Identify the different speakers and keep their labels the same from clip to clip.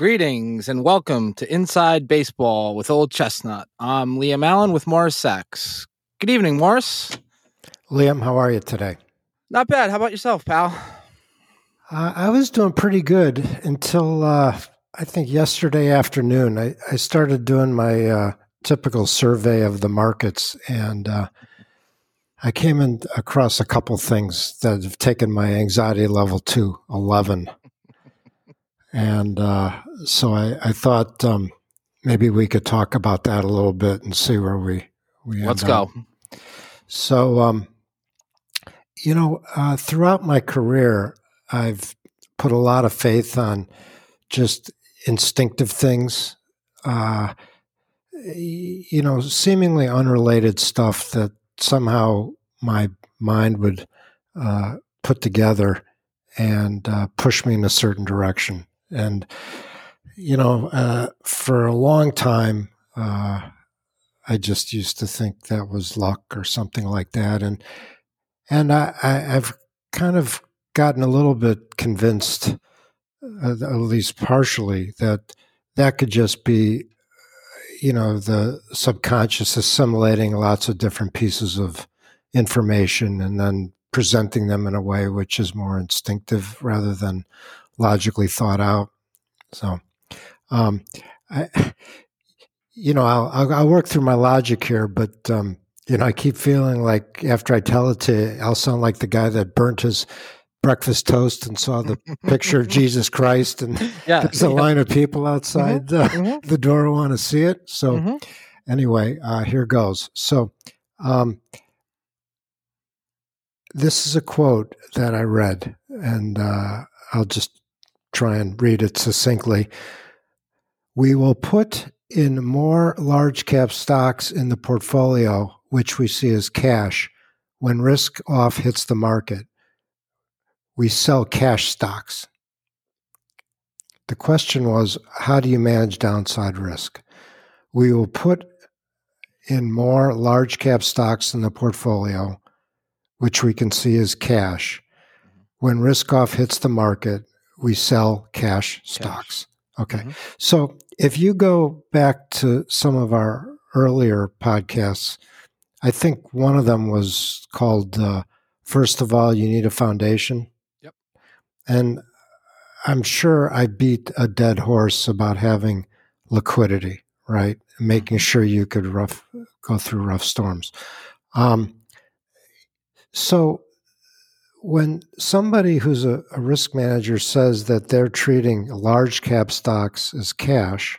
Speaker 1: Greetings and welcome to Inside Baseball with Old Chestnut. I'm Liam Allen with Morris Sachs. Good evening, Morris.
Speaker 2: Liam, how are you today?
Speaker 1: Not bad. How about yourself, pal?
Speaker 2: Uh, I was doing pretty good until uh, I think yesterday afternoon. I, I started doing my uh, typical survey of the markets, and uh, I came in across a couple things that have taken my anxiety level to 11. And uh, so I, I thought um, maybe we could talk about that a little bit and see where we, we
Speaker 1: Let's
Speaker 2: up.
Speaker 1: go.
Speaker 2: So, um, you know, uh, throughout my career, I've put a lot of faith on just instinctive things, uh, you know, seemingly unrelated stuff that somehow my mind would uh, put together and uh, push me in a certain direction. And, you know, uh, for a long time, uh, I just used to think that was luck or something like that. And, and I, I've kind of gotten a little bit convinced, uh, at least partially, that that could just be, you know, the subconscious assimilating lots of different pieces of information and then presenting them in a way which is more instinctive rather than logically thought out. So, um, I, you know, I'll, I'll, work through my logic here, but, um, you know, I keep feeling like after I tell it to I'll sound like the guy that burnt his breakfast toast and saw the picture of Jesus Christ, and yeah, there's a yeah. line of people outside mm-hmm, uh, mm-hmm. the door who want to see it. So, mm-hmm. anyway, uh, here goes. So, um, this is a quote that I read, and uh, I'll just try and read it succinctly. We will put in more large cap stocks in the portfolio, which we see as cash, when risk off hits the market. We sell cash stocks. The question was how do you manage downside risk? We will put in more large cap stocks in the portfolio, which we can see as cash. When risk off hits the market, we sell cash stocks. Okay. Mm-hmm. So if you go back to some of our earlier podcasts, I think one of them was called uh, First of All, You Need a Foundation.
Speaker 1: Yep.
Speaker 2: And I'm sure I beat a dead horse about having liquidity, right? Making mm-hmm. sure you could rough go through rough storms. Um, so when somebody who's a, a, risk manager says that they're treating large cap stocks as cash,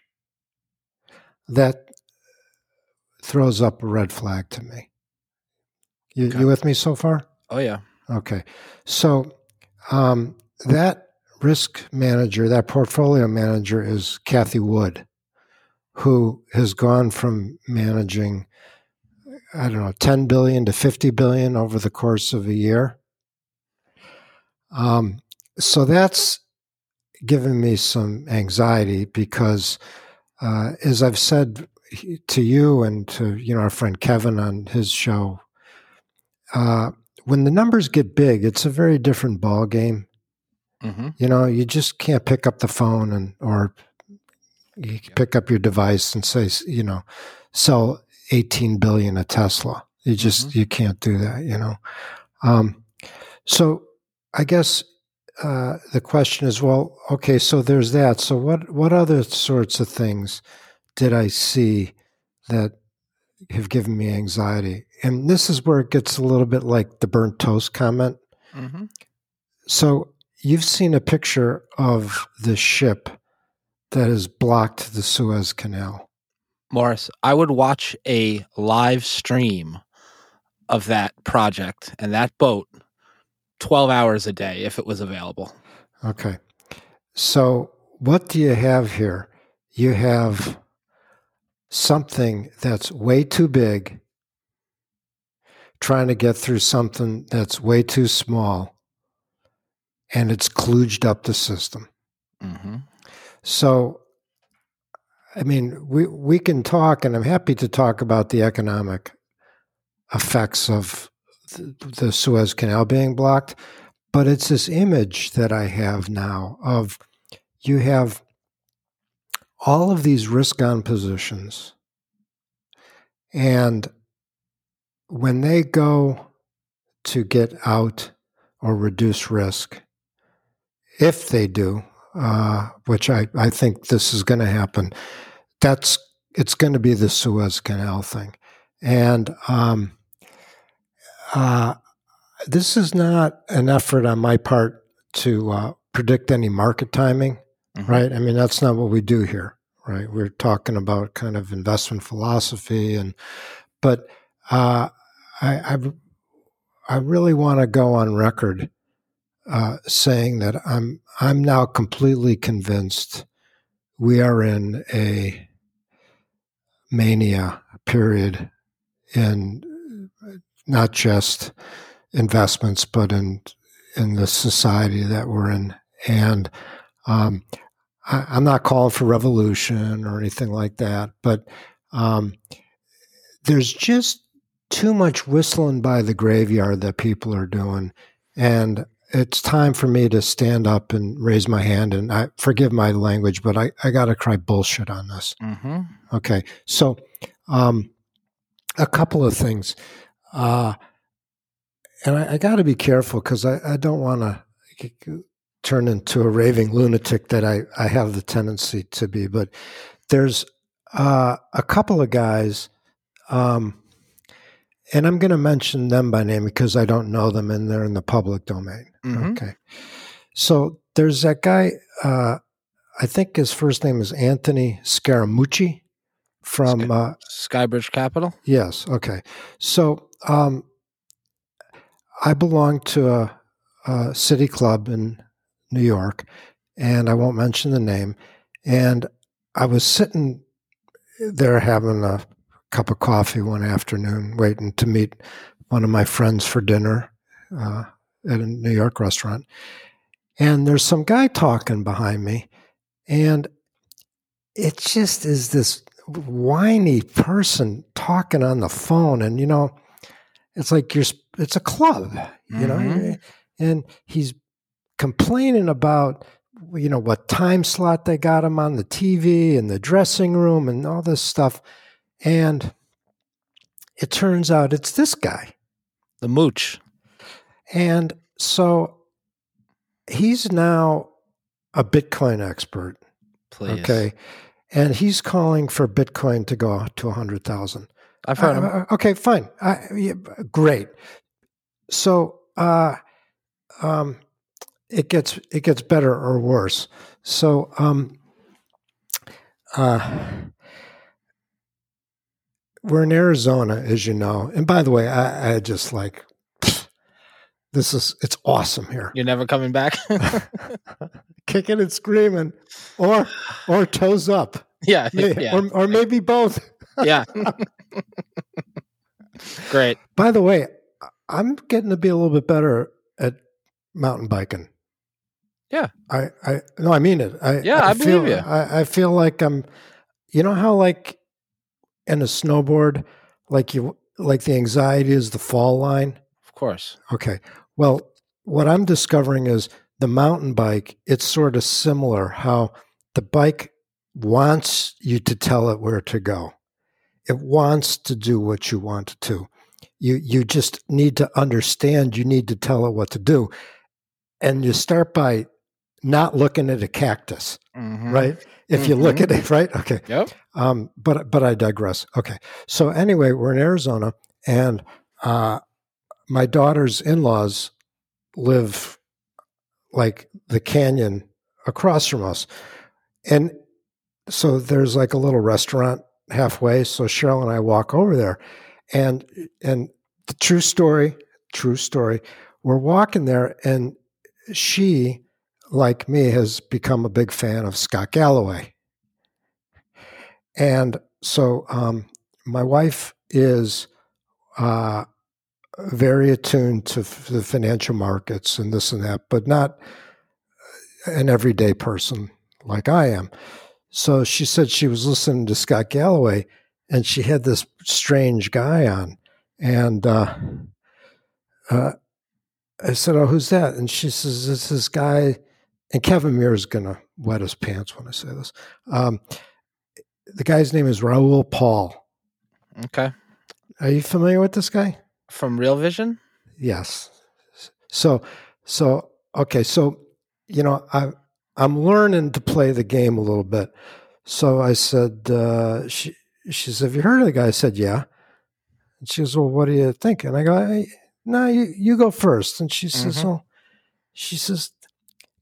Speaker 2: that throws up a red flag to me. You, okay. you with me so far?
Speaker 1: Oh, yeah.
Speaker 2: Okay. So um, that risk manager, that portfolio manager is Cathie Wood, who has gone from managing, I don't know, 10 billion to 50 billion over the course of a year um, so that's given me some anxiety because, uh, as I've said to you and to you know our friend Kevin on his show, uh, when the numbers get big, it's a very different ball game. Mm-hmm. You know, you just can't pick up the phone and or you pick up your device and say, you know, sell 18 billion a Tesla. You just mm-hmm. you can't do that. You know, um, so I guess uh, the question is, well, okay, so there's that. So what what other sorts of things did I see that have given me anxiety? And this is where it gets a little bit like the burnt toast comment. Mm-hmm. So you've seen a picture of the ship that has blocked the Suez Canal.
Speaker 1: Morris, I would watch a live stream of that project and that boat 12 hours a day if it was available.
Speaker 2: Okay. So, what do you have here? You have something that's way too big, trying to get through something that's way too small, and it's kludged up the system. Mm-hmm. So, I mean, we, we can talk, and I'm happy to talk about the economic effects of the Suez Canal being blocked, but it's this image that I have now of you have all of these risk on positions. And when they go to get out or reduce risk, if they do, uh, which I, I think this is going to happen, that's it's going to be the Suez Canal thing. And um, uh, this is not an effort on my part to uh, predict any market timing, mm-hmm. right? I mean, that's not what we do here, right? We're talking about kind of investment philosophy, and but uh, I, I, I really want to go on record uh, saying that I'm I'm now completely convinced we are in a mania period in not just investments, but in in the society that we're in. And um, I, am not calling for revolution or anything like that, but um, there's just too much whistling by the graveyard that people are doing, and it's time for me to stand up and raise my hand. And I forgive my language, but I, I got to cry bullshit on this. Mm-hmm. Okay, so um, a couple of things. Uh, and I, I got to be careful because I, I, don't want to turn into a raving lunatic that I, I have the tendency to be. But there's uh, a couple of guys, um, and I'm going to mention them by name because I don't know them and they're in the public domain. Mm-hmm. Okay. So there's that guy, uh, I think his first name is Anthony Scaramucci from
Speaker 1: Sky, uh, Skybridge Capital.
Speaker 2: Yes. Okay. So um, I belong to a, a, city club in New York, and I won't mention the name. And I was sitting there having a cup of coffee one afternoon, waiting to meet one of my friends for dinner uh, at a New York restaurant. And there's some guy talking behind me, and it just is this whiny person talking on the phone. And you know it's like you're it's a club you mm-hmm. know and he's complaining about you know what time slot they got him on the TV and the dressing room and all this stuff. And it turns out it's this guy.
Speaker 1: The mooch.
Speaker 2: And so he's now a bitcoin expert
Speaker 1: Please.
Speaker 2: okay and he's calling for Bitcoin to go to a hundred thousand.
Speaker 1: I've heard him. Uh,
Speaker 2: okay, fine, yeah, great. So, uh, um, it gets it gets better or worse. So, um, uh, we're in Arizona, as you know. And by the way, I, I just like this is it's awesome here.
Speaker 1: You're never coming back.
Speaker 2: Kicking and screaming, or or toes up.
Speaker 1: Yeah, yeah.
Speaker 2: Or, or maybe both.
Speaker 1: yeah. Great.
Speaker 2: By the way, I'm getting to be a little bit better at mountain biking.
Speaker 1: Yeah.
Speaker 2: I, I no, I mean it. I,
Speaker 1: yeah, I, I
Speaker 2: feel,
Speaker 1: believe you.
Speaker 2: I, I feel like I'm you know how like in a snowboard, like you like the anxiety is the fall line?
Speaker 1: Of course.
Speaker 2: Okay. Well, what I'm discovering is the mountain bike, it's sort of similar how the bike wants you to tell it where to go. It wants to do what you want to. You you just need to understand you need to tell it what to do. And you start by not looking at a cactus, mm-hmm. right? If mm-hmm. you look mm-hmm. at it, right? Okay.
Speaker 1: Yep.
Speaker 2: Um, but but I digress. Okay. So anyway, we're in Arizona, and uh, my daughter's in-laws live like the canyon across from us, and so there's like a little restaurant halfway. So Cheryl and I walk over there, and and the true story, true story. We're walking there, and she, like me, has become a big fan of Scott Galloway. And so um, my wife is uh, very attuned to f- the financial markets and this and that, but not an everyday person like I am. So she said she was listening to Scott Galloway and she had this strange guy on. And uh, uh, I said, Oh, who's that? And she says, It's this guy. And Kevin Muir is going to wet his pants when I say this. Um, the guy's name is Raoul Paul.
Speaker 1: Okay.
Speaker 2: Are you familiar with this guy?
Speaker 1: From Real Vision?
Speaker 2: Yes. So, so okay. So, you know, I I'm learning to play the game a little bit. So I said, uh, she she said, "Have you heard of the guy?" I said, "Yeah." And she goes, "Well, what do you think?" And I go, hey, "No, you you go first. And she says,
Speaker 1: Mhm.
Speaker 2: "Oh," she says,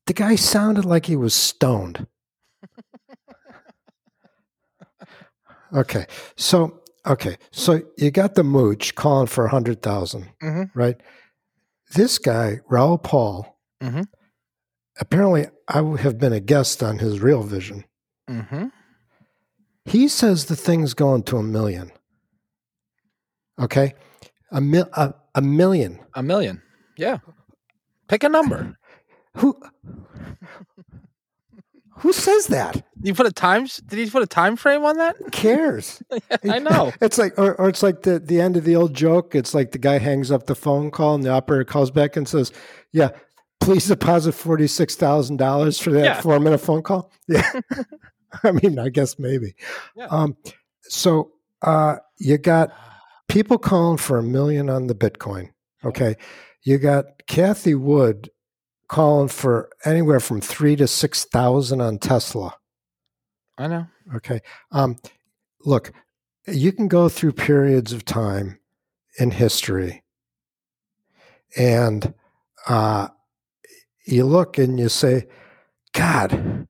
Speaker 2: "The guy sounded like he was stoned." okay, so okay, so you got the mooch calling for a hundred thousand,
Speaker 1: Mhm.
Speaker 2: right? This guy, Raoul Paul,
Speaker 1: Mhm.
Speaker 2: apparently I would have been a guest on his Real Vision.
Speaker 1: Mm-hmm.
Speaker 2: He says the thing's going to a million. Okay, a mil a, a million.
Speaker 1: A million. Yeah. Pick a number.
Speaker 2: Who who says that?
Speaker 1: You put a time did he put a time frame on that?
Speaker 2: Who cares?
Speaker 1: I know.
Speaker 2: It's like, or, or it's like the the end of the old joke. It's like the guy hangs up the phone call and the operator calls back and says, "Yeah, please deposit forty six thousand dollars for that
Speaker 1: Yeah.
Speaker 2: four minute phone call." Yeah, I mean, I guess maybe.
Speaker 1: Yeah.
Speaker 2: Um, so uh, you got people calling for a million on the Bitcoin. Okay, you got Cathie Wood calling for anywhere from three to six thousand on Tesla.
Speaker 1: I know.
Speaker 2: Okay. Um, look, you can go through periods of time in history, and uh, you look and you say, God,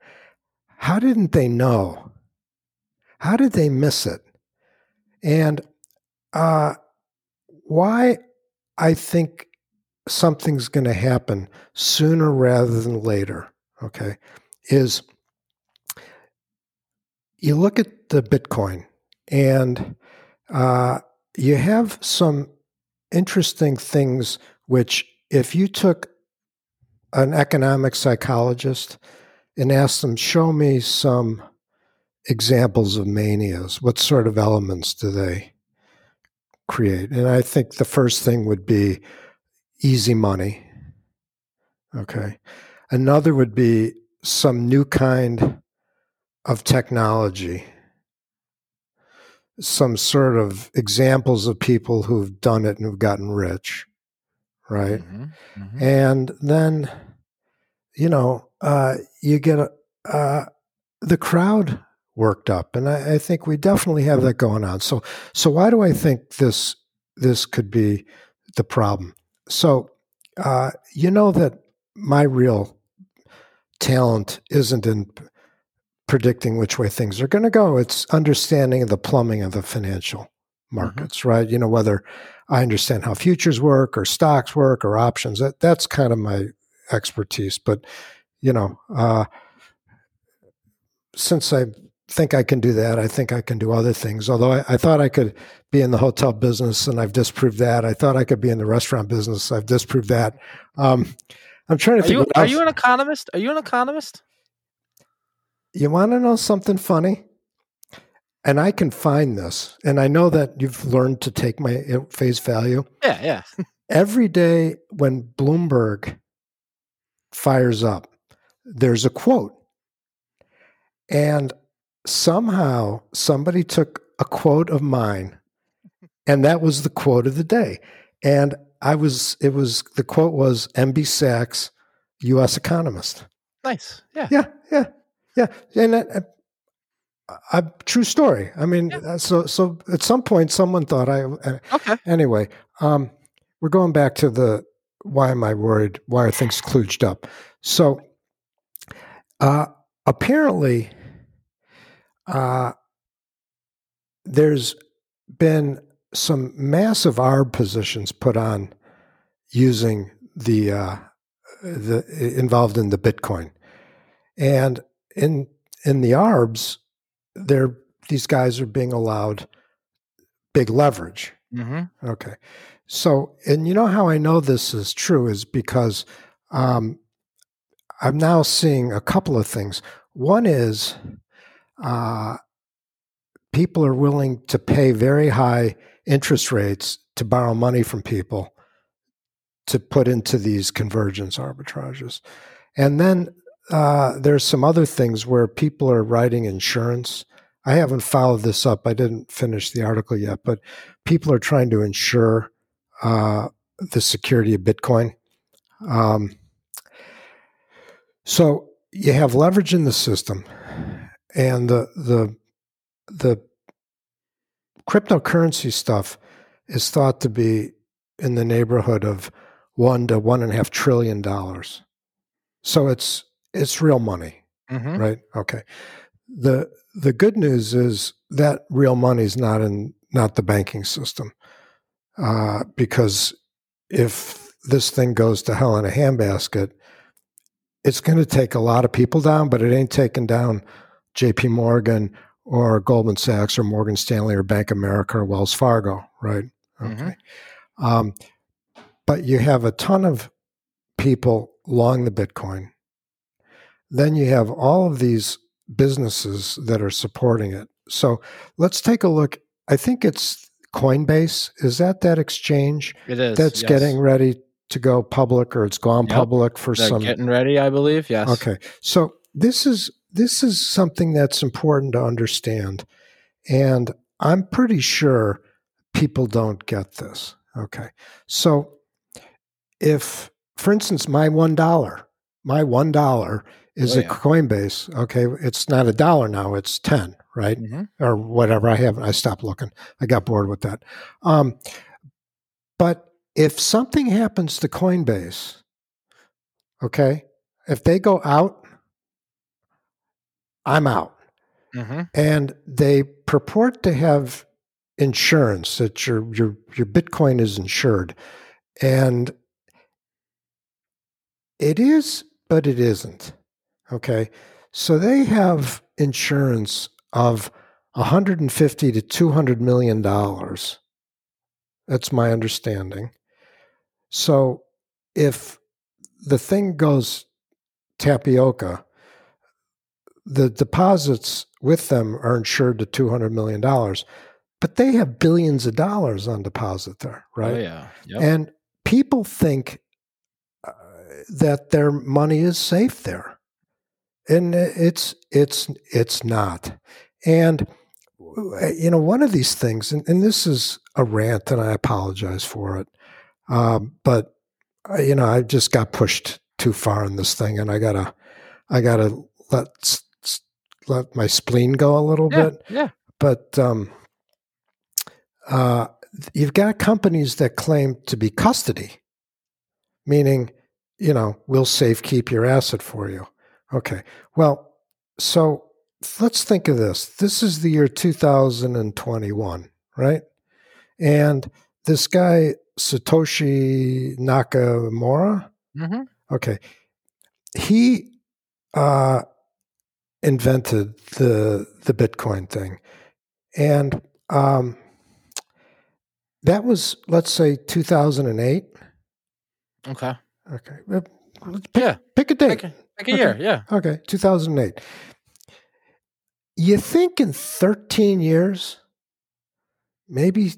Speaker 2: how didn't they know? How did they miss it? And uh, why I think something's going to happen sooner rather than later, okay, is you look at the Bitcoin and uh, you have some interesting things which, if you took an economic psychologist and asked them, show me some examples of manias, what sort of elements do they create? And I think the first thing would be easy money. Okay. Another would be some new kind of technology, some sort of examples of people who've done it and who've gotten rich, right?
Speaker 1: Mhm. Mhm.
Speaker 2: And then, you know, uh, you get a, uh, the crowd worked up, and I, I think we definitely have that going on. So, so why do I think this this could be the problem? So, uh, you know that my real talent isn't in predicting which way things are going to go. It's understanding the plumbing of the financial markets, right? You know, whether I understand how futures work or stocks work or options. That that's kind of my expertise. But you know, uh, since I think I can do that, I think I can do other things. Although I, I thought I could be in the hotel business, and I've disproved that. I thought I could be in the restaurant business. I've disproved that. Um, I'm trying to
Speaker 1: Are
Speaker 2: think.
Speaker 1: you are you an economist? Are you an economist?
Speaker 2: You want to know something funny? And I can find this, and I know that you've learned to take my face value.
Speaker 1: Yeah, yeah.
Speaker 2: Every day when Bloomberg fires up, there's a quote. And somehow somebody took a quote of mine, and that was the quote of the day. And I was, it was, the quote was MB Sachs, US economist.
Speaker 1: Nice. Yeah.
Speaker 2: Yeah, yeah, yeah. And uh, a true story. I mean,
Speaker 1: Yeah.
Speaker 2: uh, so so at some point, someone thought I. Uh,
Speaker 1: Okay.
Speaker 2: anyway, um, we're going back to the why am I worried? Why are things kludged up? So, uh, apparently, uh, there's been some massive ARB positions put on using the uh, the involved in the Bitcoin, and in in the ARBs, they're these guys are being allowed big leverage.
Speaker 1: Mm-hmm.
Speaker 2: Okay. So, and you know how I know this is true is because um, I'm now seeing a couple of things. One is uh, people are willing to pay very high interest rates to borrow money from people to put into these convergence arbitrages. And then uh, there's some other things where people are writing insurance I haven't followed this up. I didn't finish the article yet, but people are trying to insure uh, the security of Bitcoin. Um, so you have leverage in the system, and the the the cryptocurrency stuff is thought to be in the neighborhood of one to one and a half trillion dollars. So it's it's real money,
Speaker 1: Mm-hmm.
Speaker 2: right? Okay. the The good news is that real money is not in not the banking system, uh, because if this thing goes to hell in a handbasket, it's going to take a lot of people down, but it ain't taking down J.P. Morgan or Goldman Sachs or Morgan Stanley or Bank of America or Wells Fargo, right? Okay. Um, but you have a ton of people long the Bitcoin. Then you have all of these businesses that are supporting it. So let's take a look. I think it's Coinbase. Is that that exchange
Speaker 1: It is.
Speaker 2: that's
Speaker 1: yes.
Speaker 2: getting ready to go public or it's gone
Speaker 1: Yep.
Speaker 2: public for
Speaker 1: They're
Speaker 2: some
Speaker 1: getting ready, I believe. Yes.
Speaker 2: Okay. So this is this is something that's important to understand. And I'm pretty sure people don't get this. Okay. So if for instance my $1 my $1 is
Speaker 1: Oh,
Speaker 2: a. Coinbase, okay, it's not a dollar now, it's 10, right?
Speaker 1: Mhm.
Speaker 2: Or whatever. I haven't I stopped looking. I got bored with that. Um but if something happens to Coinbase, okay, if they go out, I'm out.
Speaker 1: Mhm.
Speaker 2: And they purport to have insurance that your your your Bitcoin is insured. And it is, but it isn't. Okay. So they have insurance of 150 to 200 million dollars. That's my understanding. So if the thing goes tapioca, the deposits with them are insured to $200 million, but they have billions of dollars on deposit there, right?
Speaker 1: Oh yeah. Yep.
Speaker 2: And people think uh, that their money is safe there. And it's it's it's not. And uh, you know, one of these things, and, and this is a rant, and I apologize for it, um, but uh, you know, I just got pushed too far in this thing, and I gotta, I gotta let let my spleen go a little
Speaker 1: yeah.
Speaker 2: bit
Speaker 1: Yeah.
Speaker 2: but um, uh, you've got companies that claim to be custody, meaning, you know, we'll safe keep your asset for you. Okay. Well, so let's think of this. This is the year 2021, right? And this guy, Satoshi Nakamura,
Speaker 1: Mhm.
Speaker 2: okay, he uh, invented the the Bitcoin thing, and um, that was let's say 2008.
Speaker 1: Okay.
Speaker 2: Okay, let's pick,
Speaker 1: Yeah.
Speaker 2: pick a date.
Speaker 1: Pick a, pick a year. Yeah.
Speaker 2: Okay, 2008. You think in 13 years, maybe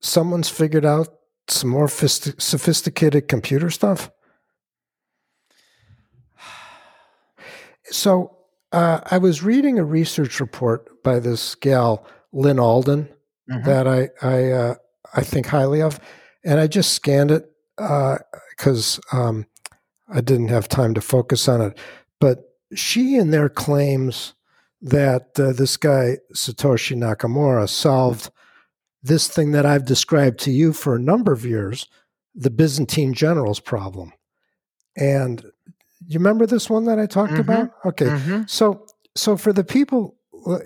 Speaker 2: someone's figured out some more sophisticated computer stuff? So uh, I was reading a research report by this gal, Lyn Alden,
Speaker 1: Mhm.
Speaker 2: that I I uh, I think highly of, and I just scanned it because um, I didn't have time to focus on it. But she in there claims that uh, this guy Satoshi Nakamura solved this thing that I've described to you for a number of years, the Byzantine generals problem. And you remember this one that I talked
Speaker 1: Mhm.
Speaker 2: about? Okay,
Speaker 1: Mhm.
Speaker 2: so so for the people, uh,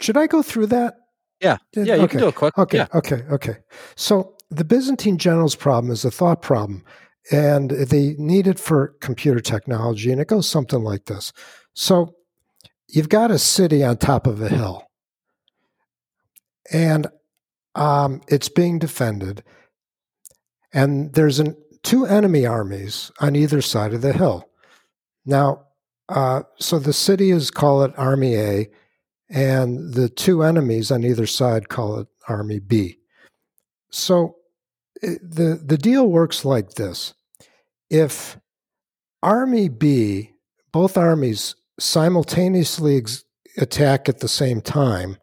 Speaker 2: should I go through that?
Speaker 1: Yeah. Yeah. You
Speaker 2: okay.
Speaker 1: can do it quick.
Speaker 2: Okay,
Speaker 1: Yeah.
Speaker 2: okay, okay. So the Byzantine generals problem is a thought problem, and they need it for computer technology, and it goes something like this. So you've got a city on top of a hill, and um, it's being defended, and there's an, two enemy armies on either side of the hill. Now, uh, so the city is call it Army A, and the two enemies on either side call it Army B. So i- the the deal works like this: if Army B, both armies simultaneously ex- attack at the same time,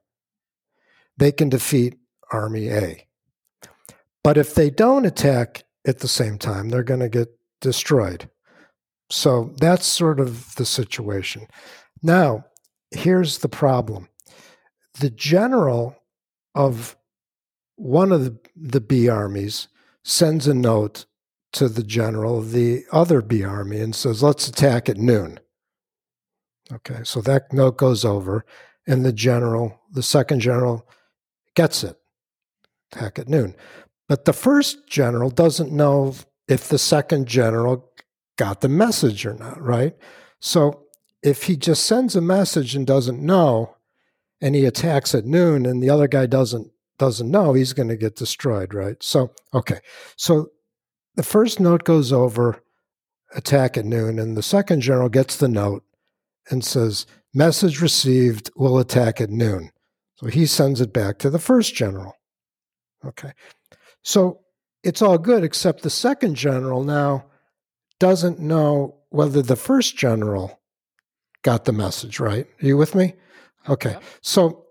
Speaker 2: they can defeat Army A. But if they don't attack at the same time, they're going to get destroyed. So that's sort of the situation. Now, here's the problem the general of one of the, the B armies sends a note to the general of the other B army and says, let's attack at noon. Okay, so that note goes over, and the general, the second general, gets it. Attack at noon. But the first general doesn't know if the second general got the message or not, right? So if he just sends a message and doesn't know, and he attacks at noon, and the other guy doesn't doesn't know, he's going to get destroyed, right? So okay, so the first note goes over, attack at noon, and the second general gets the note and says, "Message received. we'll attack at noon." So he sends it back to the first general. Okay, so it's all good, except the second general now doesn't know whether the first general got the message right. Are you with me? Okay. Yeah. So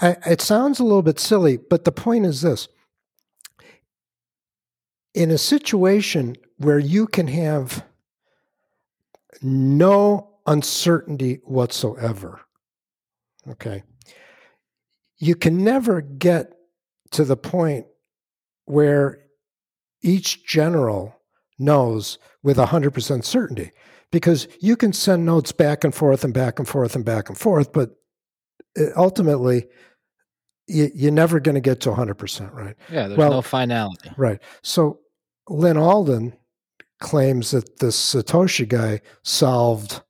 Speaker 2: uh, it sounds a little bit silly, but the point is this in a situation where you can have no uncertainty whatsoever, okay, you can never get to the point where each general knows with 100% certainty because you can send notes back and forth and back and forth and back and forth, but uh, ultimately, you, are never going to get to 100%, right?
Speaker 1: Yeah, there's well, no finality.
Speaker 2: Right. So Lyn Alden claims that the Satoshi guy solved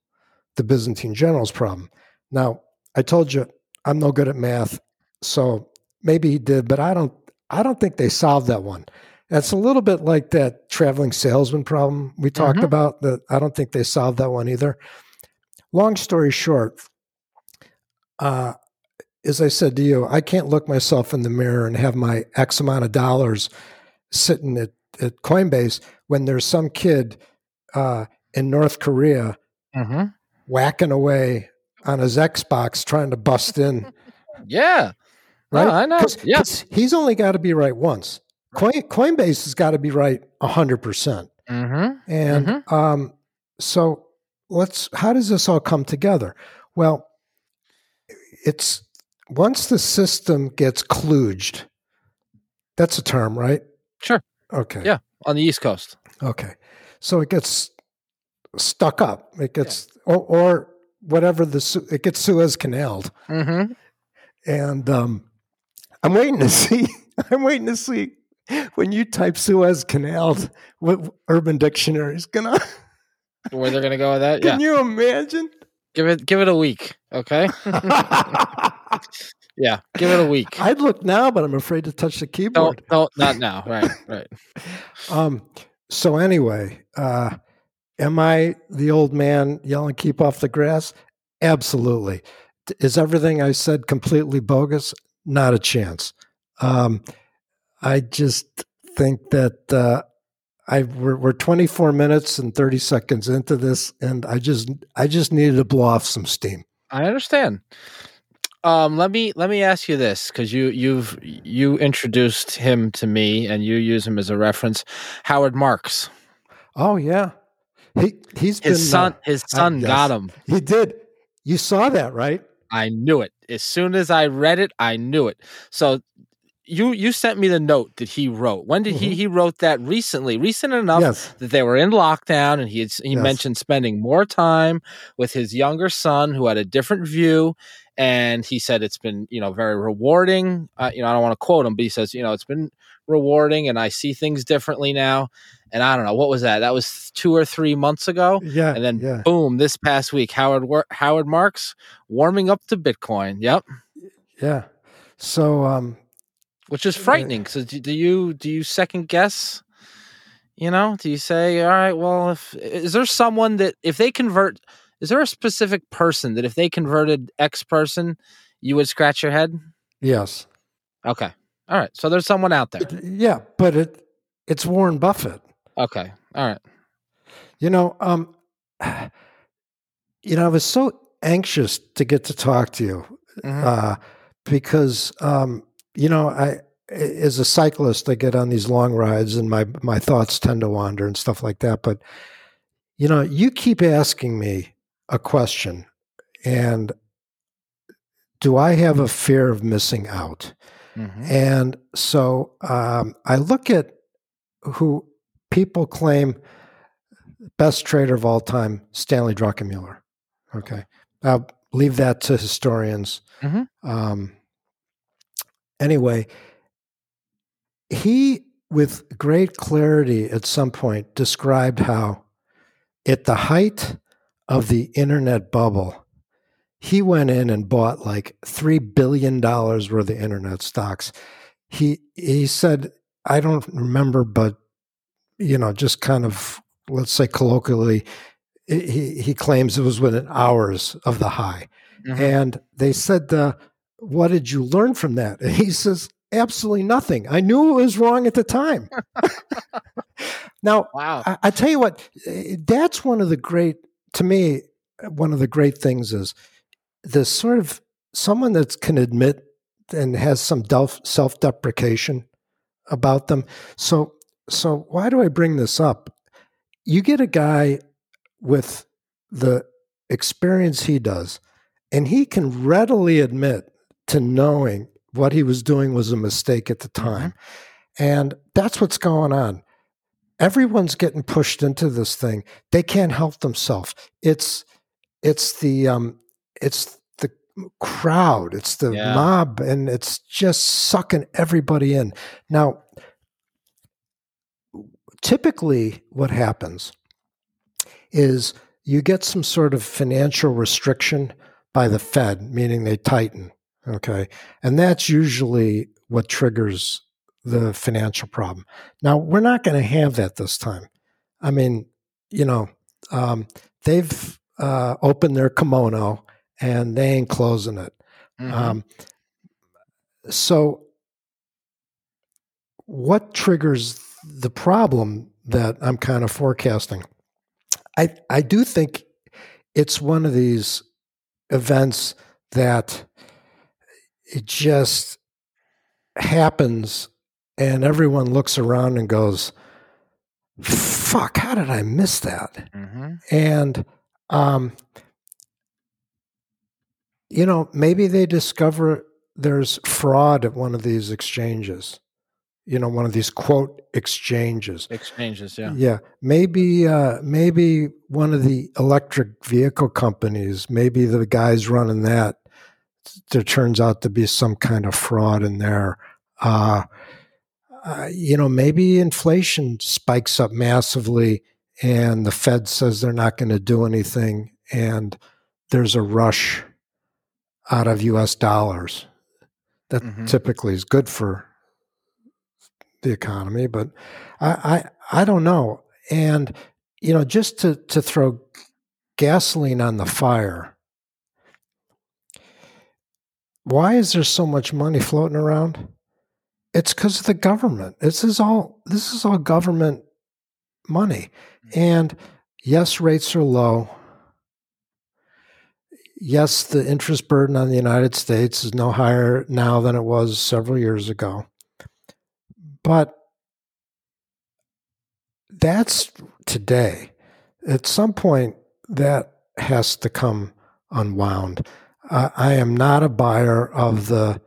Speaker 2: the Byzantine generals problem. Now, I told you I'm no good at math, so maybe he did, but I don't I don't think they solved that one. It's a little bit like that traveling salesman problem we talked mm-hmm. about. That I don't think they solved that one either. Long story short, uh, as I said to you, I can't look myself in the mirror and have my X amount of dollars sitting at, at Coinbase when there's some kid uh, in North Korea mm-hmm. whacking away on his Xbox trying to bust in.
Speaker 1: yeah.
Speaker 2: Right?
Speaker 1: No, I know. Cause,
Speaker 2: yeah. He's only got to be right once. Coin, Coinbase has got to be right 100%. percent mm-hmm. And mm-hmm. Um, so let's, how does this all come together? Well, it's once the system gets kludged, that's a term, right?
Speaker 1: Sure.
Speaker 2: Okay.
Speaker 1: Yeah, on the East Coast.
Speaker 2: Okay. So it gets stuck up. It gets, yeah. or, or, whatever the, it gets Suez Canaled. Mm-hmm. And um, I'm waiting to see, I'm waiting to see when you type Suez Canal, what Urban Dictionary is gonna.
Speaker 1: Where they're gonna go with that?
Speaker 2: Can
Speaker 1: yeah.
Speaker 2: you imagine?
Speaker 1: Give it, give it a week, okay? yeah, give it a week.
Speaker 2: I'd look now, but I'm afraid to touch the keyboard.
Speaker 1: No, not now. Right, right.
Speaker 2: um. So anyway, uh, am I the old man yelling "Keep off the grass"? Absolutely. Is everything I said completely bogus? Not a chance. Um, I just think that uh, I we're, we're 24 minutes and 30 seconds into this, and I just I just needed to blow off some steam.
Speaker 1: I understand. Um, let me let me ask you this because you you've you introduced him to me and you use him as a reference. Howard Marks.
Speaker 2: Oh yeah, he he's
Speaker 1: his
Speaker 2: been,
Speaker 1: son. Uh, his son uh, yes, got him.
Speaker 2: He did. You saw that, right?
Speaker 1: I knew it as soon as I read it. I knew it. So you you sent me the note that he wrote. When did mm-hmm. he he wrote that recently? Recent enough yes. that they were in lockdown, and he had, he yes. mentioned spending more time with his younger son, who had a different view. And he said it's been you know very rewarding. Uh, you know I don't want to quote him, but he says you know it's been rewarding, and I see things differently now. And I don't know what was that. That was two or three months ago.
Speaker 2: Yeah.
Speaker 1: And then
Speaker 2: yeah.
Speaker 1: boom, this past week, Howard Howard Marks warming up to Bitcoin. Yep.
Speaker 2: Yeah. So um,
Speaker 1: which is frightening. So do you do you second guess? You know, do you say, all right, well, if is there someone that if they convert, is there a specific person that if they converted X person, you would scratch your head?
Speaker 2: Yes.
Speaker 1: Okay. All right. So there's someone out there.
Speaker 2: Yeah, but it it's Warren Buffett.
Speaker 1: Okay. All right.
Speaker 2: You know, um, you know, I was so anxious to get to talk to you mm-hmm. uh, because um, you know I as a cyclist I get on these long rides and my my thoughts tend to wander and stuff like that. But you know, you keep asking me a question, and do I have a fear of missing out? Mm-hmm. And so um, I look at who people claim best trader of all time, Stanley Druckenmiller. Okay. I'll leave that to historians. Mm-hmm. Um, anyway, he, with great clarity at some point, described how at the height of the internet bubble, he went in and bought like $3 billion worth of internet stocks. He, he said, I don't remember, but, you know, just kind of, let's say colloquially, he, he claims it was within hours of the high. Mm-hmm. And they said, uh, What did you learn from that? And he says, Absolutely nothing. I knew it was wrong at the time. now, wow. I, I tell you what, that's one of the great, to me, one of the great things is the sort of someone that can admit and has some self deprecation about them. So, so why do I bring this up? You get a guy with the experience he does, and he can readily admit to knowing what he was doing was a mistake at the mm-hmm. time. And that's what's going on. Everyone's getting pushed into this thing. They can't help themselves. It's it's the um it's the crowd, it's the yeah. mob, and it's just sucking everybody in. Now, typically what happens is you get some sort of financial restriction by the Fed, meaning they tighten. Okay. And that's usually what triggers the financial problem. Now, we're not going to have that this time. I mean, you know, um, they've uh, opened their kimono and they ain't closing it. Mm-hmm. Um, so, what triggers the problem that I'm kind of forecasting? I I do think it's one of these events that it just happens and everyone looks around and goes fuck how did i miss that mm-hmm. and um you know maybe they discover there's fraud at one of these exchanges you know one of these quote exchanges.
Speaker 1: Exchanges yeah.
Speaker 2: Yeah maybe uh maybe one of the electric vehicle companies maybe the guys running that there turns out to be some kind of fraud in there. Uh, uh you know maybe inflation spikes up massively and the fed says they're not going to do anything and there's a rush out of us dollars. That mm-hmm. typically is good for the economy, but I, I, I don't know. And you know, just to to throw gasoline on the fire. Why is there so much money floating around? It's because of the government. This is all this is all government money. Mm-hmm. And yes, rates are low. Yes, the interest burden on the United States is no higher now than it was several years ago. But that's today. At some point, that has to come unwound. Uh, I am not a buyer of the.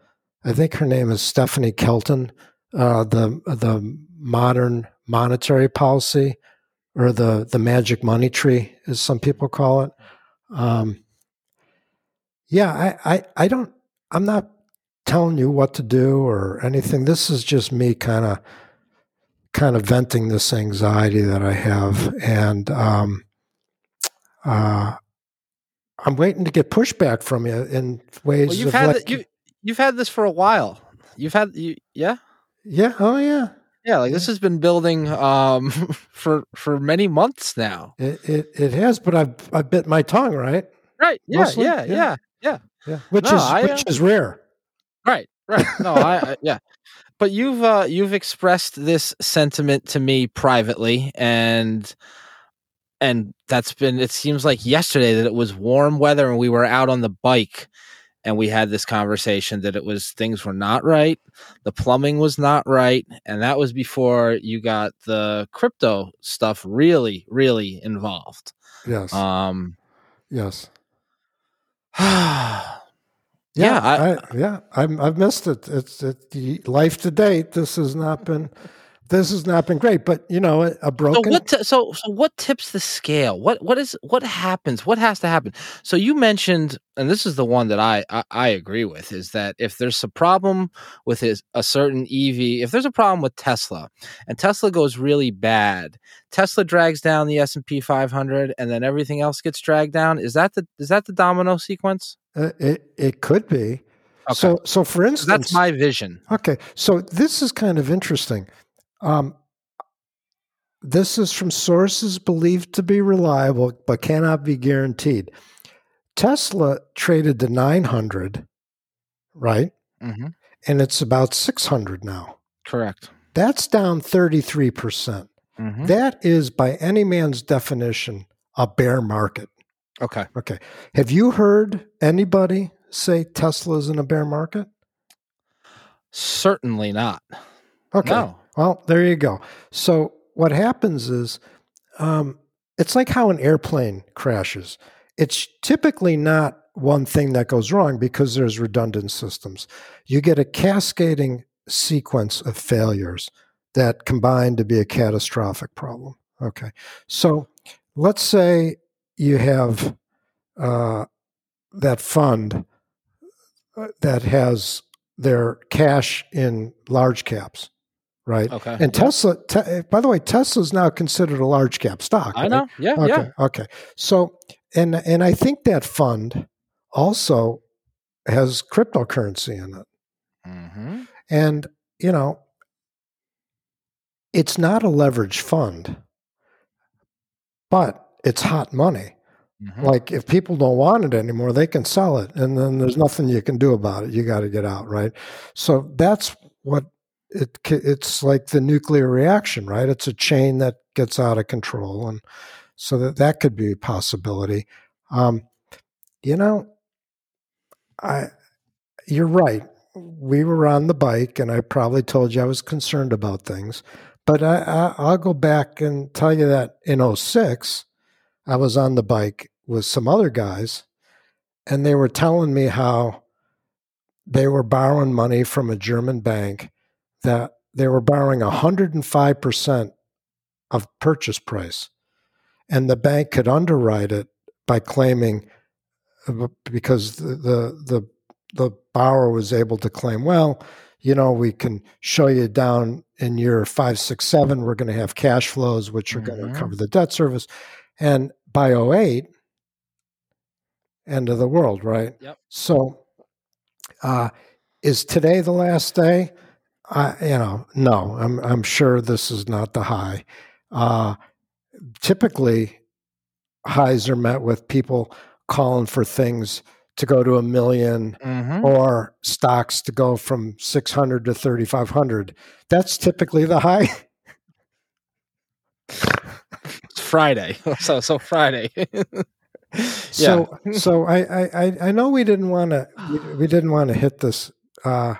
Speaker 2: I think her name is Stephanie Kelton. Uh, the the modern monetary policy, or the the magic money tree, as some people call it. Um, yeah, I, I I don't. I'm not telling you what to do or anything. This is just me kind of kind of venting this anxiety that I have, and um, uh, I'm waiting to get pushback from you in ways. Well,
Speaker 1: you've had like, you, you've had this for a while. You've had you yeah
Speaker 2: yeah oh yeah
Speaker 1: yeah like this has been building um for for many months now.
Speaker 2: It it, it has, but I've I've bit my tongue right.
Speaker 1: Right. Yeah. Yeah, yeah. Yeah. Yeah.
Speaker 2: Yeah. Which no, is I, which uh, is rare.
Speaker 1: Right, right. No, I, I yeah. But you've uh, you've expressed this sentiment to me privately, and and that's been it seems like yesterday that it was warm weather and we were out on the bike and we had this conversation that it was things were not right the plumbing was not right and that was before you got the crypto stuff really really involved
Speaker 2: yes
Speaker 1: um
Speaker 2: yes
Speaker 1: yeah
Speaker 2: yeah I, I, yeah i have missed it. It's it, life to date this has not been this has not been great, but you know, a broken.
Speaker 1: So what? T- so so what tips the scale? What what is what happens? What has to happen? So you mentioned, and this is the one that I I, I agree with, is that if there's a problem with his a certain EV, if there's a problem with Tesla, and Tesla goes really bad, Tesla drags down the S and P 500, and then everything else gets dragged down. Is that the is that the domino sequence?
Speaker 2: Uh, it it could be. Okay. So, so for instance,
Speaker 1: that's my vision.
Speaker 2: Okay, so this is kind of interesting. Um, this is from sources believed to be reliable but cannot be guaranteed. Tesla traded to 900, right?
Speaker 1: Mm-hmm.
Speaker 2: And it's about 600 now.
Speaker 1: Correct.
Speaker 2: That's down 33%. percent mm hmm That is, by any man's definition, a bear market.
Speaker 1: Okay.
Speaker 2: Okay. Have you heard anybody say Tesla is in a bear market?
Speaker 1: Certainly not.
Speaker 2: Okay. No. Well, there you go. So what happens is, um, it's like how an airplane crashes. It's typically not one thing that goes wrong because there's redundant systems. You get a cascading sequence of failures that combine to be a catastrophic problem. Okay. So let's say you have uh, that fund uh, that has their cash in large caps right?
Speaker 1: Okay.
Speaker 2: And Tesla, te- by the way, Tesla is now considered a large cap stock.
Speaker 1: I know. Yeah.
Speaker 2: Okay.
Speaker 1: Yeah.
Speaker 2: Okay. So, and and I think that fund also has cryptocurrency in it,
Speaker 1: mm-hmm.
Speaker 2: and you know, it's not a leverage fund, but it's hot money. Mm-hmm. Like if people don't want it anymore, they can sell it, and then there's nothing you can do about it. You got to get out, right? So that's what it it's like the nuclear reaction, right? It's a chain that gets out of control, and so that that could be a possibility. Um, you know, I you're right. We were on the bike, and I probably told you I was concerned about things. But I, I, will go back and tell you that in 06, I was on the bike with some other guys, and they were telling me how they were borrowing money from a German bank that they were borrowing 105% of purchase price. And the bank could underwrite it by claiming, uh, because the, the, the, the borrower was able to claim, well, you know, we can show you down in year five, six, seven, we're going to have cash flows, which are mm-hmm. going to cover the debt service. And by 08, end of the world, right?
Speaker 1: Yep.
Speaker 2: So, uh, is today the last day? I, you know, no, I'm I'm sure this is not the high. Uh, typically, highs are met with people calling for things to go to a 1000000
Speaker 1: mm-hmm.
Speaker 2: or stocks to go from 600 to 3500 that's typically the high.
Speaker 1: It's friday. So so friday.
Speaker 2: So so I, I i know we didn't want to we, we, didn't want to hit this uh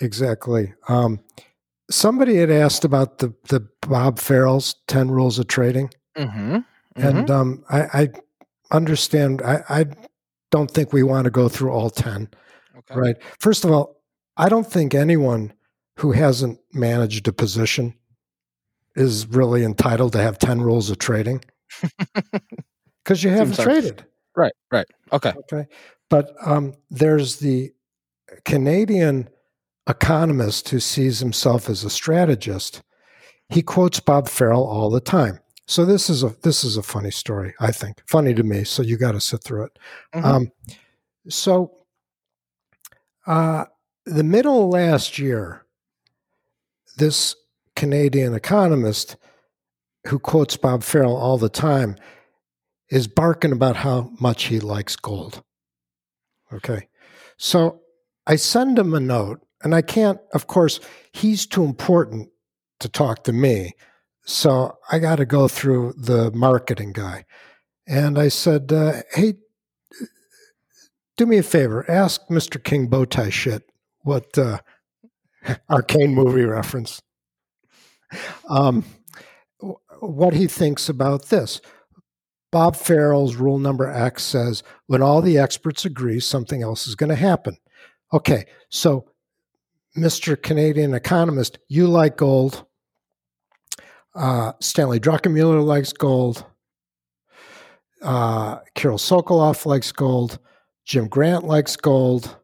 Speaker 2: Exactly. Um, somebody had asked about the the Bob Farrell's Ten Rules of Trading,
Speaker 1: mm-hmm. Mm-hmm.
Speaker 2: and um, I, I, understand. I, I, don't think we want to go through all ten. Okay. Right. First of all, I don't think anyone who hasn't managed a position is really entitled to have ten rules of trading because you haven't traded.
Speaker 1: Right. Right. Okay.
Speaker 2: Okay. But um, there's the Canadian economist who sees himself as a strategist, he quotes Bob Farrell all the time. So this is a this is a funny story, I think. Funny to me, so you got to sit through it. Mm-hmm. Um, so, uh, the middle of last year, this Canadian economist who quotes Bob Farrell all the time is barking about how much he likes gold. Okay. So I send him a note and I can't, of course, he's too important to talk to me. So I got to go through the marketing guy. And I said, uh, hey, do me a favor, ask Mr. King Bowtie shit what uh, arcane movie reference. Um, what he thinks about this. Bob Farrell's rule number X says when all the experts agree, something else is going to happen. Okay, so Mr. Canadian economist, you like gold. Uh, Stanley Druckenmiller likes gold. Uh, Carol Sokoloff likes gold. Jim Grant likes gold.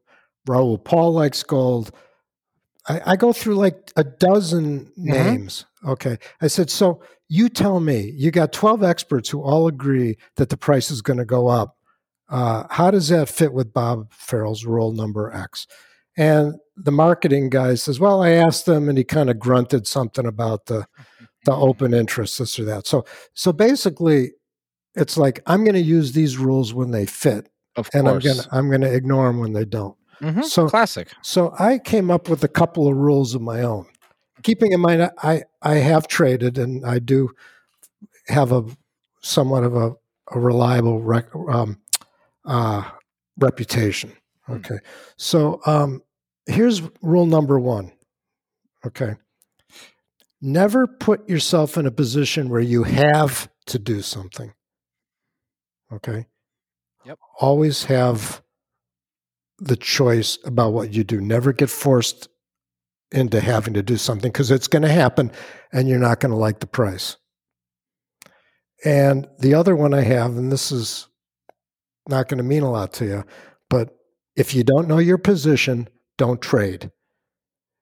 Speaker 2: Raoul Paul likes gold. I, I go through like a dozen mm-hmm. names. Okay. I said, so you tell me, you got 12 experts who all agree that the price is going to go up. Uh, how does that fit with Bob Farrell's rule number X? And the marketing guy says, well, I asked them and he kind of grunted something about the, the open interest, this or that. So, so basically it's like, I'm going to use these rules when they fit.
Speaker 1: Of
Speaker 2: and
Speaker 1: course.
Speaker 2: I'm going to, I'm going to ignore them when they don't.
Speaker 1: Mm-hmm. So classic.
Speaker 2: So I came up with a couple of rules of my own. Keeping in mind, I I have traded and I do have a somewhat of a, a reliable rec, um, uh, reputation. Hmm. Okay, so um, here's rule number one. Okay, never put yourself in a position where you have to do something. Okay.
Speaker 1: Yep.
Speaker 2: Always have the choice about what you do. Never get forced into having to do something because it's going to happen and you're not going to like the price. And the other one I have, and this is not going to mean a lot to you, but if you don't know your position, don't trade.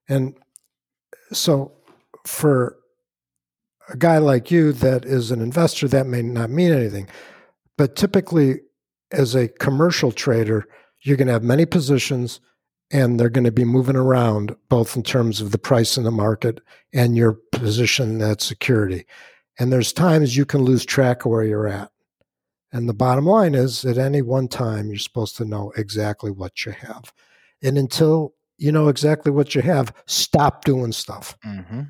Speaker 2: And so for a guy like you that is an investor, that may not mean anything. But typically, as a commercial trader, you're going to have many positions and they're going to be moving around both in terms of the price in the market and your position that security. And there's times you can lose track of where you're at. And the bottom line is at any one time, you're supposed to know exactly what you have. And until you know exactly what you have, stop doing stuff.
Speaker 1: Mm-hmm.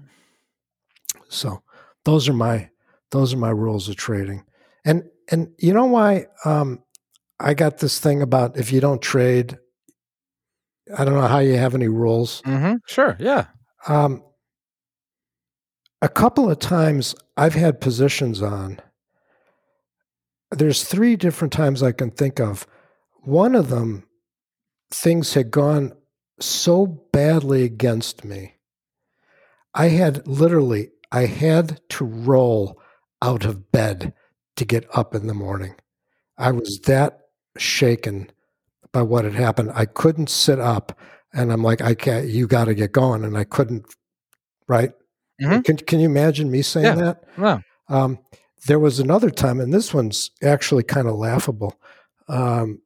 Speaker 2: So those are my those are my rules of trading. And and you know why um, I got this thing about if you don't trade, I don't know how you have any rules.
Speaker 1: Mm-hmm. Sure, yeah.
Speaker 2: Um, a couple of times I've had positions on. There's three different times I can think of. One of them, things had gone so badly against me. I had literally, I had to roll out of bed to get up in the morning. I was that shaken by what had happened. I couldn't sit up, and I'm like, I can't. You got to get going, and I couldn't. Right? Mm-hmm. Can Can you imagine me saying
Speaker 1: yeah.
Speaker 2: that? Um, there was another time, and this one's actually kind of laughable. Um,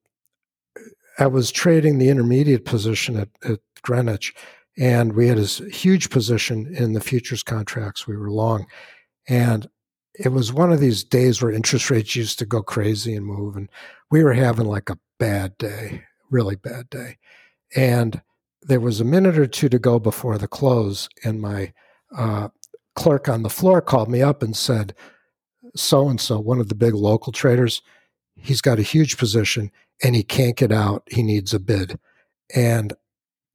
Speaker 2: I was trading the intermediate position at, at Greenwich, and we had this huge position in the futures contracts. We were long, and it was one of these days where interest rates used to go crazy and move, and we were having like a bad day, really bad day. And there was a minute or two to go before the close, and my uh, clerk on the floor called me up and said, "So and so, one of the big local traders, he's got a huge position and he can't get out. He needs a bid." And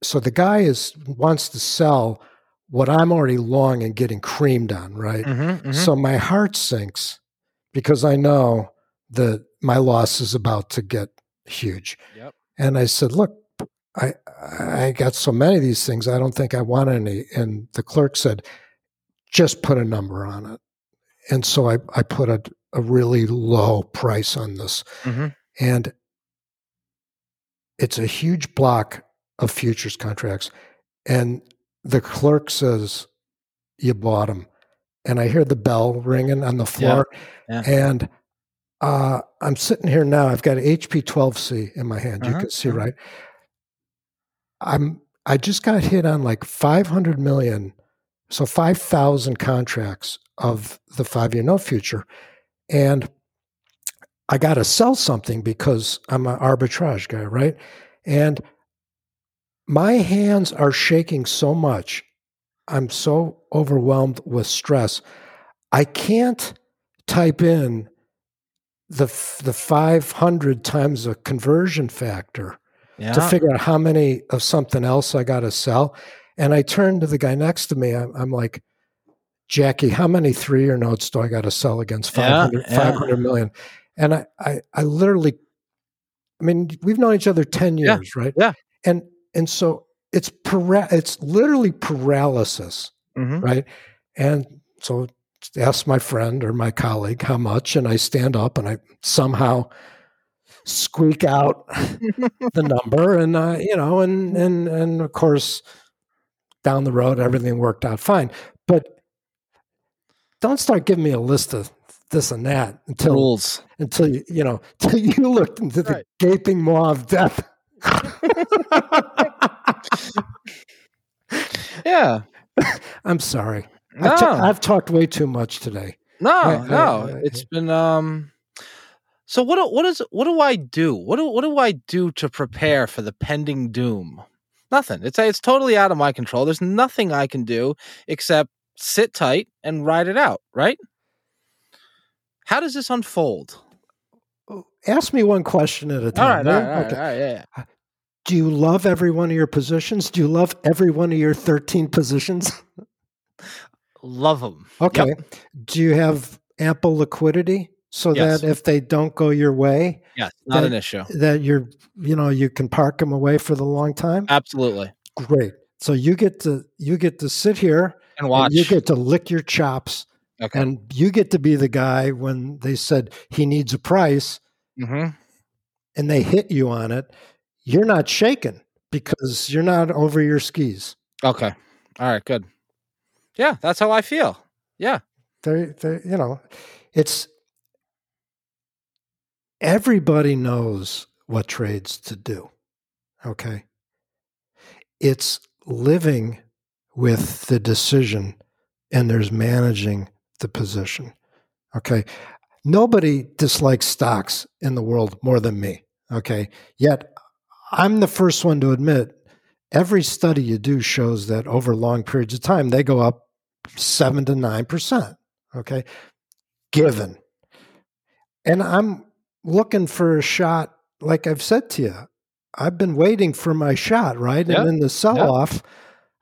Speaker 2: so the guy is wants to sell what I'm already long and getting creamed on, right?
Speaker 1: Mm-hmm, mm-hmm.
Speaker 2: So my heart sinks because I know that my loss is about to get huge.
Speaker 1: Yep.
Speaker 2: And I said, look, I I got so many of these things, I don't think I want any. And the clerk said, just put a number on it. And so I, I put a, a really low price on this.
Speaker 1: Mm-hmm.
Speaker 2: And it's a huge block of futures contracts. And the clerk says, You bought them. And I hear the bell ringing on the floor.
Speaker 1: Yeah. Yeah.
Speaker 2: And uh, I'm sitting here now. I've got HP 12C in my hand. Uh-huh. You can see, uh-huh. right? I'm. I just got hit on like 500 million, so 5,000 contracts of the five-year note future, and I got to sell something because I'm an arbitrage guy, right? And my hands are shaking so much. I'm so overwhelmed with stress. I can't type in the the 500 times a conversion factor yeah. to figure out how many of something else I got to sell. And I turned to the guy next to me. I'm, I'm like, Jackie, how many three year notes do I got to sell against 500, yeah, 500 million? And I, I, I literally, I mean, we've known each other 10 years,
Speaker 1: yeah,
Speaker 2: right?
Speaker 1: Yeah.
Speaker 2: And, and so it's, para- it's literally paralysis, mm-hmm. right? And so ask my friend or my colleague how much, and I stand up and I somehow squeak out the number, and uh, you know, and and and of course, down the road, everything worked out fine. But don't start giving me a list of this and that until
Speaker 1: rules
Speaker 2: until you you know until you looked into the right. gaping maw of death.
Speaker 1: yeah,
Speaker 2: I'm sorry. No. I've, t- I've talked way too much today.
Speaker 1: No, I, no, I, I, it's been um. So what? What is? What do I do? What do? What do I do to prepare for the pending doom? Nothing. It's it's totally out of my control. There's nothing I can do except sit tight and ride it out. Right? How does this unfold?
Speaker 2: Oh, ask me one question at a time.
Speaker 1: All right, all right, okay. all right, yeah, yeah.
Speaker 2: Uh, do you love every one of your positions? Do you love every one of your 13 positions?
Speaker 1: Love them.
Speaker 2: Okay. Yep. Do you have ample liquidity so yes. that if they don't go your way,
Speaker 1: yes, not
Speaker 2: that,
Speaker 1: an issue.
Speaker 2: That you're, you know, you can park them away for the long time.
Speaker 1: Absolutely.
Speaker 2: Great. So you get to you get to sit here
Speaker 1: and watch.
Speaker 2: And you get to lick your chops,
Speaker 1: okay.
Speaker 2: and you get to be the guy when they said he needs a price,
Speaker 1: mm-hmm.
Speaker 2: and they hit you on it. You're not shaken because you're not over your skis.
Speaker 1: Okay. All right. Good. Yeah, that's how I feel. Yeah.
Speaker 2: They, they, you know, it's everybody knows what trades to do. Okay. It's living with the decision and there's managing the position. Okay. Nobody dislikes stocks in the world more than me. Okay. Yet I'm the first one to admit every study you do shows that over long periods of time, they go up seven to nine percent. Okay, given, and I'm looking for a shot. Like I've said to you, I've been waiting for my shot, right? Yep. And in the sell off, yep.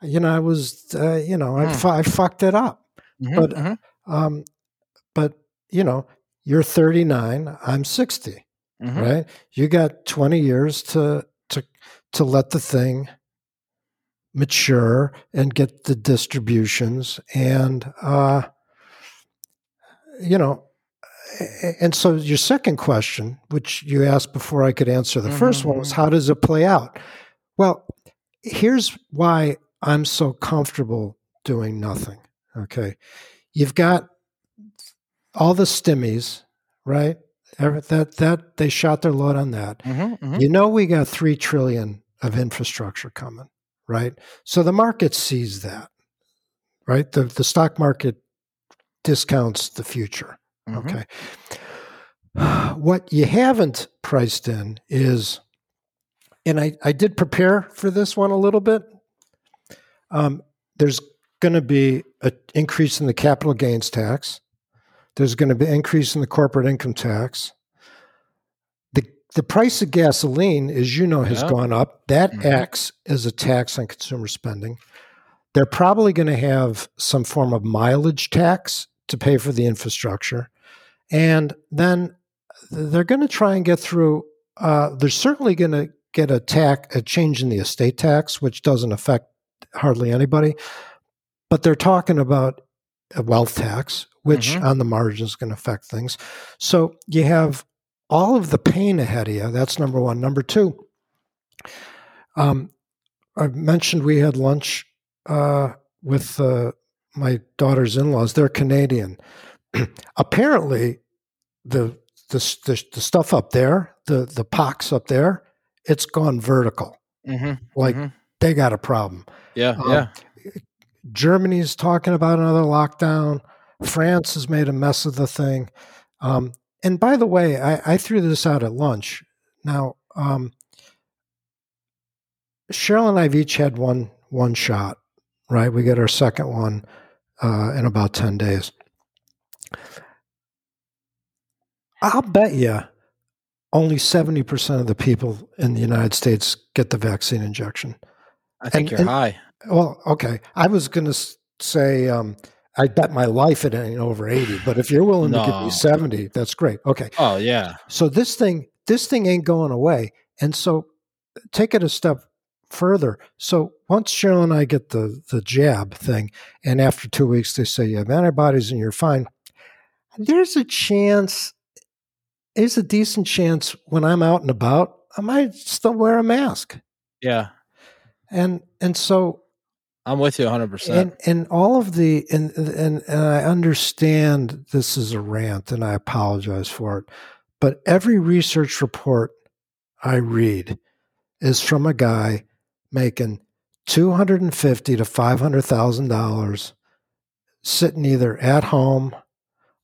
Speaker 2: You know, I was, uh, you know, mm. I, fu- I fucked it up. Mm-hmm, but, mm-hmm. um, but you know, you're 39, I'm 60, mm-hmm. right? You got 20 years to to to let the thing mature and get the distributions and uh, you know and so your second question which you asked before i could answer the mm-hmm. first one was mm-hmm. how does it play out well here's why i'm so comfortable doing nothing okay you've got all the stimmies right that that they shot their load on that mm-hmm, mm-hmm. you know we got 3 trillion of infrastructure coming right? So the market sees that, right? The the stock market discounts the future. Mm-hmm. Okay. What you haven't priced in is, and I, I did prepare for this one a little bit. Um, there's going to be an increase in the capital gains tax. There's going to be an increase in the corporate income tax the the price of gasoline, as you know, has yeah. gone up. That mm-hmm. acts as a tax on consumer spending. They're probably going to have some form of mileage tax to pay for the infrastructure. And then they're going to try and get through, uh, they're certainly going to get a tax, a change in the estate tax, which doesn't affect hardly anybody. But they're talking about a wealth tax, which mm-hmm. on the margin is going to affect things. So you have all of the pain ahead of you. That's number one. Number two, um, I mentioned we had lunch uh, with uh, my daughter's in-laws. They're Canadian. Apparently, the, the, the the stuff up there, the the pox up there, it's gone vertical.
Speaker 1: Mm-hmm.
Speaker 2: Like
Speaker 1: mm-hmm.
Speaker 2: They got a problem.
Speaker 1: Yeah, um, yeah.
Speaker 2: Germany's talking about another lockdown. France has made a mess of the thing. Um, and by the way, I, I threw this out at lunch. Now, um, Cheryl and I've each had one one shot, right? We get our second one uh, in about ten days. I'll bet you only 70% of the people in the United States get the vaccine injection.
Speaker 1: I think and, you're and, high.
Speaker 2: Well, okay. I was going to say, um, I bet my life it ain't over 80, but if you're willing no. to give me 70, that's great. Okay.
Speaker 1: Oh, yeah.
Speaker 2: So this thing, this thing ain't going away. And so take it a step further. So once Cheryl and I get the, the jab thing, and after two weeks they say you have antibodies and you're fine, there's a chance there's a decent chance when I'm out and about, I might still wear a mask.
Speaker 1: Yeah.
Speaker 2: And and so
Speaker 1: I'm with you 100%.
Speaker 2: And and all of the and and and I understand this is a rant and I apologize for it. But every research report I read is from a guy making 250 to 500,000 dollars sitting either at home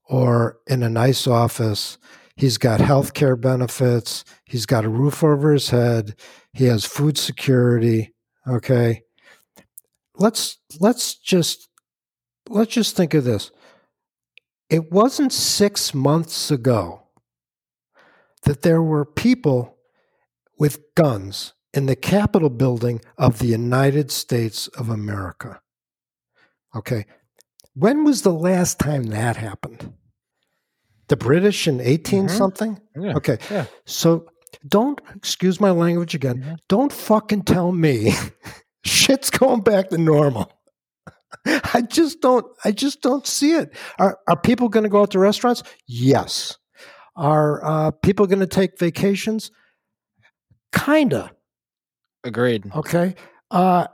Speaker 2: or in a nice office He's got health care benefits. He's got a roof over his head. He has food security. Okay. Let's let's just let's just think of this. It wasn't six months ago that there were people with guns in the Capitol building of the United States of America. Okay. When was the last time that happened? The British in 18 mm-hmm. something? Yeah. Okay. Yeah. So don't, excuse my language again, mm-hmm. don't fucking tell me shit's going back to normal. I just don't, I just don't see it. Are, are people going to go out to restaurants? Yes. Are uh, people going to take vacations? Kinda.
Speaker 1: Agreed.
Speaker 2: Okay. Uh,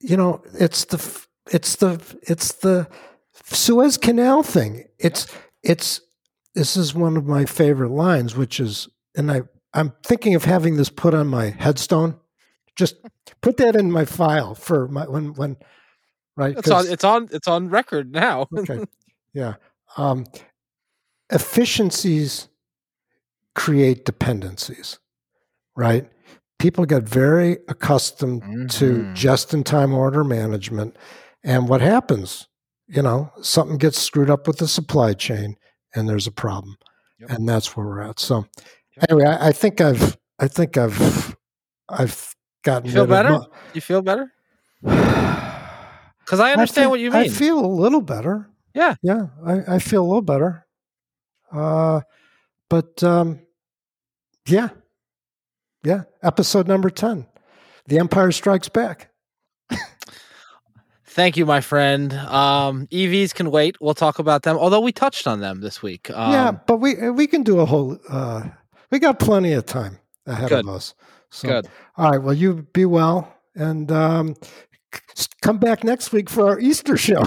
Speaker 2: you know, it's the, it's the, it's the, Suez Canal thing. It's it's this is one of my favorite lines, which is, and I I'm thinking of having this put on my headstone. Just put that in my file for my when when right.
Speaker 1: It's on it's on it's on record now.
Speaker 2: okay. Yeah. Um, efficiencies create dependencies, right? People get very accustomed mm-hmm. to just in time order management. And what happens? you know, something gets screwed up with the supply chain and there's a problem. Yep. And that's where we're at. So yep. anyway, I, I, think I've I think I've I've gotten
Speaker 1: you feel better? You feel better? Because I understand I what you mean. I
Speaker 2: feel a little better.
Speaker 1: Yeah.
Speaker 2: Yeah. I, I feel a little better. Uh but um yeah. Yeah. Episode number ten. The Empire Strikes Back.
Speaker 1: Thank you, my friend. Um, EVs can wait. We'll talk about them. Although we touched on them this week. Um,
Speaker 2: yeah, but we we can do a whole. Uh, we got plenty of time ahead
Speaker 1: good.
Speaker 2: of us.
Speaker 1: So, good.
Speaker 2: All right. Well, you be well, and um, come back next week for our Easter show.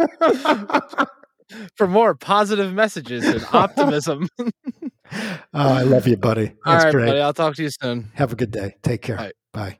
Speaker 1: for more positive messages and optimism.
Speaker 2: oh, I love you, buddy. That's
Speaker 1: All right,
Speaker 2: great.
Speaker 1: buddy. I'll talk to you soon.
Speaker 2: Have a good day. Take care. Bye.